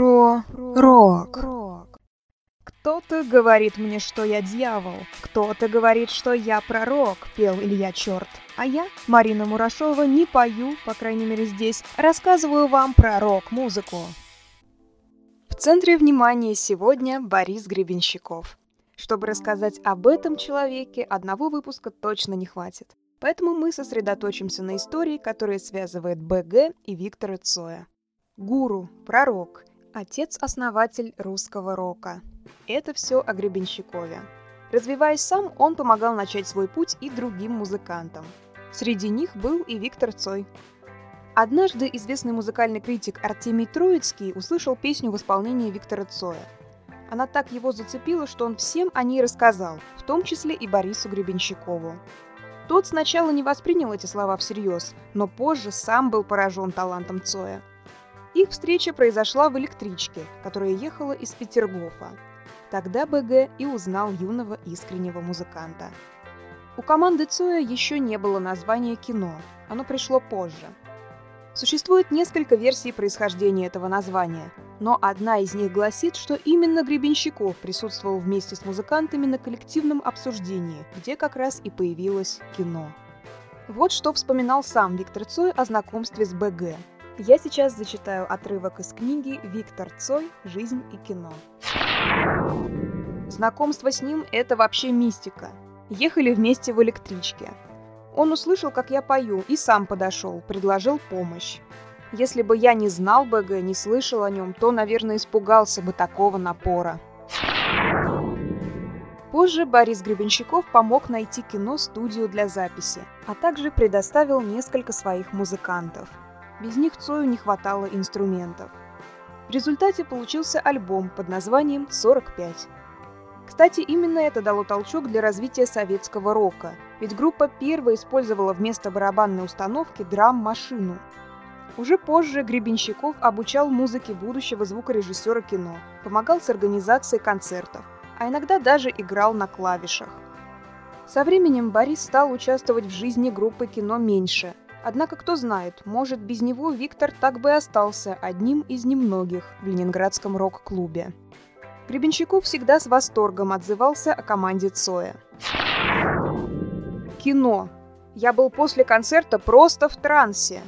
Про рок. Кто-то говорит мне, что я дьявол, кто-то говорит, что я пророк, пел Илья Черт. А я, Марина Мурашова, не пою, по крайней мере здесь, рассказываю вам про рок-музыку. В центре внимания сегодня Борис Гребенщиков. Чтобы рассказать об этом человеке, одного выпуска точно не хватит. Поэтому мы сосредоточимся на истории, которая связывает БГ и Виктора Цоя. Гуру, пророк, отец-основатель русского рока. Это все о Гребенщикове. Развиваясь сам, он помогал начать свой путь и другим музыкантам. Среди них был и Виктор Цой. Однажды известный музыкальный критик Артемий Троицкий услышал песню в исполнении Виктора Цоя. Она так его зацепила, что он всем о ней рассказал, в том числе и Борису Гребенщикову. Тот сначала не воспринял эти слова всерьез, но позже сам был поражен талантом Цоя. Их встреча произошла в электричке, которая ехала из Петергофа. Тогда БГ и узнал юного искреннего музыканта. У команды Цоя еще не было названия кино, оно пришло позже. Существует несколько версий происхождения этого названия, но одна из них гласит, что именно Гребенщиков присутствовал вместе с музыкантами на коллективном обсуждении, где как раз и появилось кино. Вот что вспоминал сам Виктор Цой о знакомстве с БГ. Я сейчас зачитаю отрывок из книги «Виктор Цой. Жизнь и кино». Знакомство с ним – это вообще мистика. Ехали вместе в электричке. Он услышал, как я пою, и сам подошел, предложил помощь. Если бы я не знал БГ, не слышал о нем, то, наверное, испугался бы такого напора. Позже Борис Гребенщиков помог найти кино-студию для записи, а также предоставил несколько своих музыкантов. Без них Цою не хватало инструментов. В результате получился альбом под названием «45». Кстати, именно это дало толчок для развития советского рока, ведь группа первая использовала вместо барабанной установки драм-машину. Уже позже Гребенщиков обучал музыке будущего звукорежиссера кино, помогал с организацией концертов, а иногда даже играл на клавишах. Со временем Борис стал участвовать в жизни группы кино меньше. Однако, кто знает, может, без него Виктор так бы и остался одним из немногих в ленинградском рок-клубе. Гребенщиков всегда с восторгом отзывался о команде Цоя. Кино. Я был после концерта просто в трансе.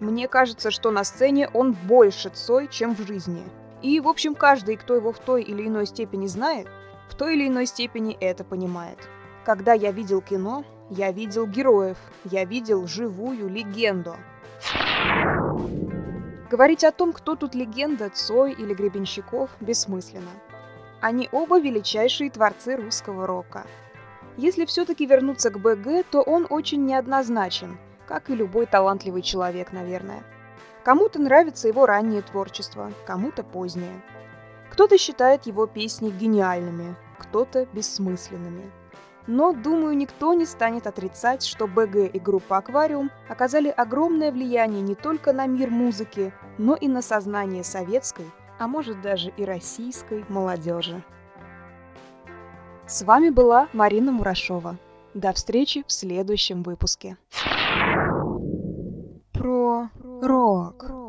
Мне кажется, что на сцене он больше Цой, чем в жизни. И, в общем, каждый, кто его в той или иной степени знает, в той или иной степени это понимает. Когда я видел кино, я видел героев, я видел живую легенду. Говорить о том, кто тут легенда, Цой или Гребенщиков, бессмысленно. Они оба величайшие творцы русского рока. Если все-таки вернуться к БГ, то он очень неоднозначен, как и любой талантливый человек, наверное. Кому-то нравится его раннее творчество, кому-то позднее. Кто-то считает его песни гениальными, кто-то бессмысленными. Но, думаю, никто не станет отрицать, что БГ и группа «Аквариум» оказали огромное влияние не только на мир музыки, но и на сознание советской, а может даже и российской молодежи. С вами была Марина Мурашова. До встречи в следующем выпуске. Про рок.